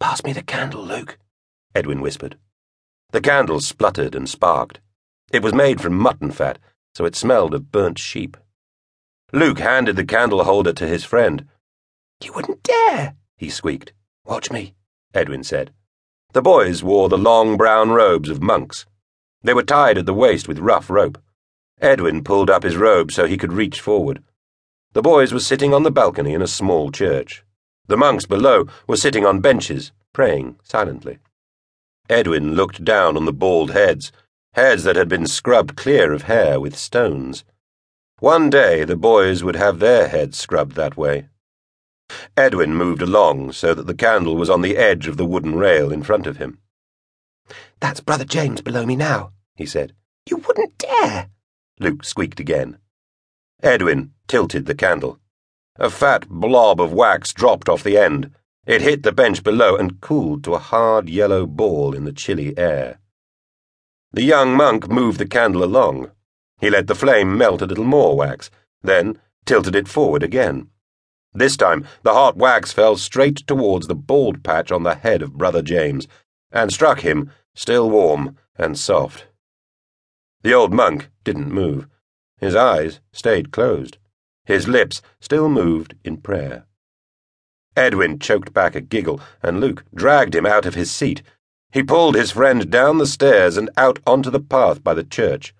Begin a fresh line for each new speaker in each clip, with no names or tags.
Pass me the candle, Luke, Edwin whispered. The candle spluttered and sparked. It was made from mutton fat, so it smelled of burnt sheep. Luke handed the candle holder to his friend.
You wouldn't dare,
he squeaked.
Watch me,
Edwin said. The boys wore the long brown robes of monks. They were tied at the waist with rough rope. Edwin pulled up his robe so he could reach forward. The boys were sitting on the balcony in a small church. The monks below were sitting on benches, praying silently. Edwin looked down on the bald heads, heads that had been scrubbed clear of hair with stones. One day the boys would have their heads scrubbed that way. Edwin moved along so that the candle was on the edge of the wooden rail in front of him.
That's Brother James below me now, he said.
You wouldn't dare, Luke squeaked again. Edwin tilted the candle. A fat blob of wax dropped off the end. It hit the bench below and cooled to a hard yellow ball in the chilly air. The young monk moved the candle along. He let the flame melt a little more wax, then tilted it forward again. This time, the hot wax fell straight towards the bald patch on the head of Brother James, and struck him, still warm and soft. The old monk didn't move. His eyes stayed closed. His lips still moved in prayer. Edwin choked back a giggle, and Luke dragged him out of his seat. He pulled his friend down the stairs and out onto the path by the church.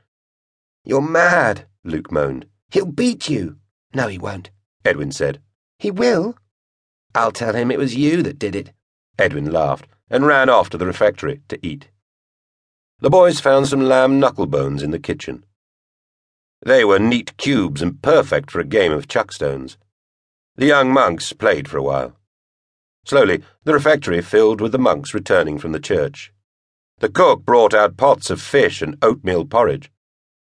You're mad, Luke moaned. He'll beat you. No, he won't, Edwin said. He will. I'll tell him it was you that did it.
Edwin laughed and ran off to the refectory to eat. The boys found some lamb knuckle bones in the kitchen. They were neat cubes and perfect for a game of chuckstones. The young monks played for a while. Slowly, the refectory filled with the monks returning from the church. The cook brought out pots of fish and oatmeal porridge.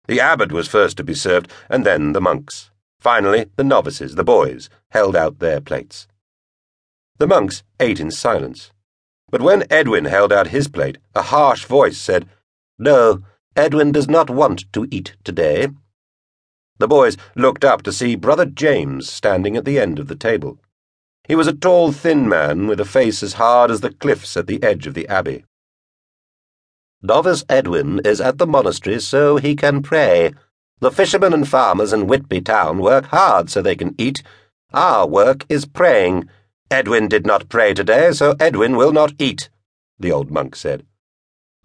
The abbot was first to be served, and then the monks. Finally, the novices, the boys, held out their plates. The monks ate in silence. But when Edwin held out his plate, a harsh voice said, No, Edwin does not want to eat today. The boys looked up to see Brother James standing at the end of the table. He was a tall, thin man with a face as hard as the cliffs at the edge of the abbey. Novice Edwin is at the monastery so he can pray, the fishermen and farmers in Whitby town work hard so they can eat. Our work is praying. Edwin did not pray today, so Edwin will not eat, the old monk said.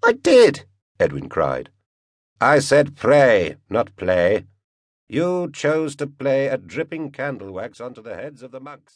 I did,
Edwin cried. I said pray, not play. You chose to play a dripping candle wax onto the heads of the monks.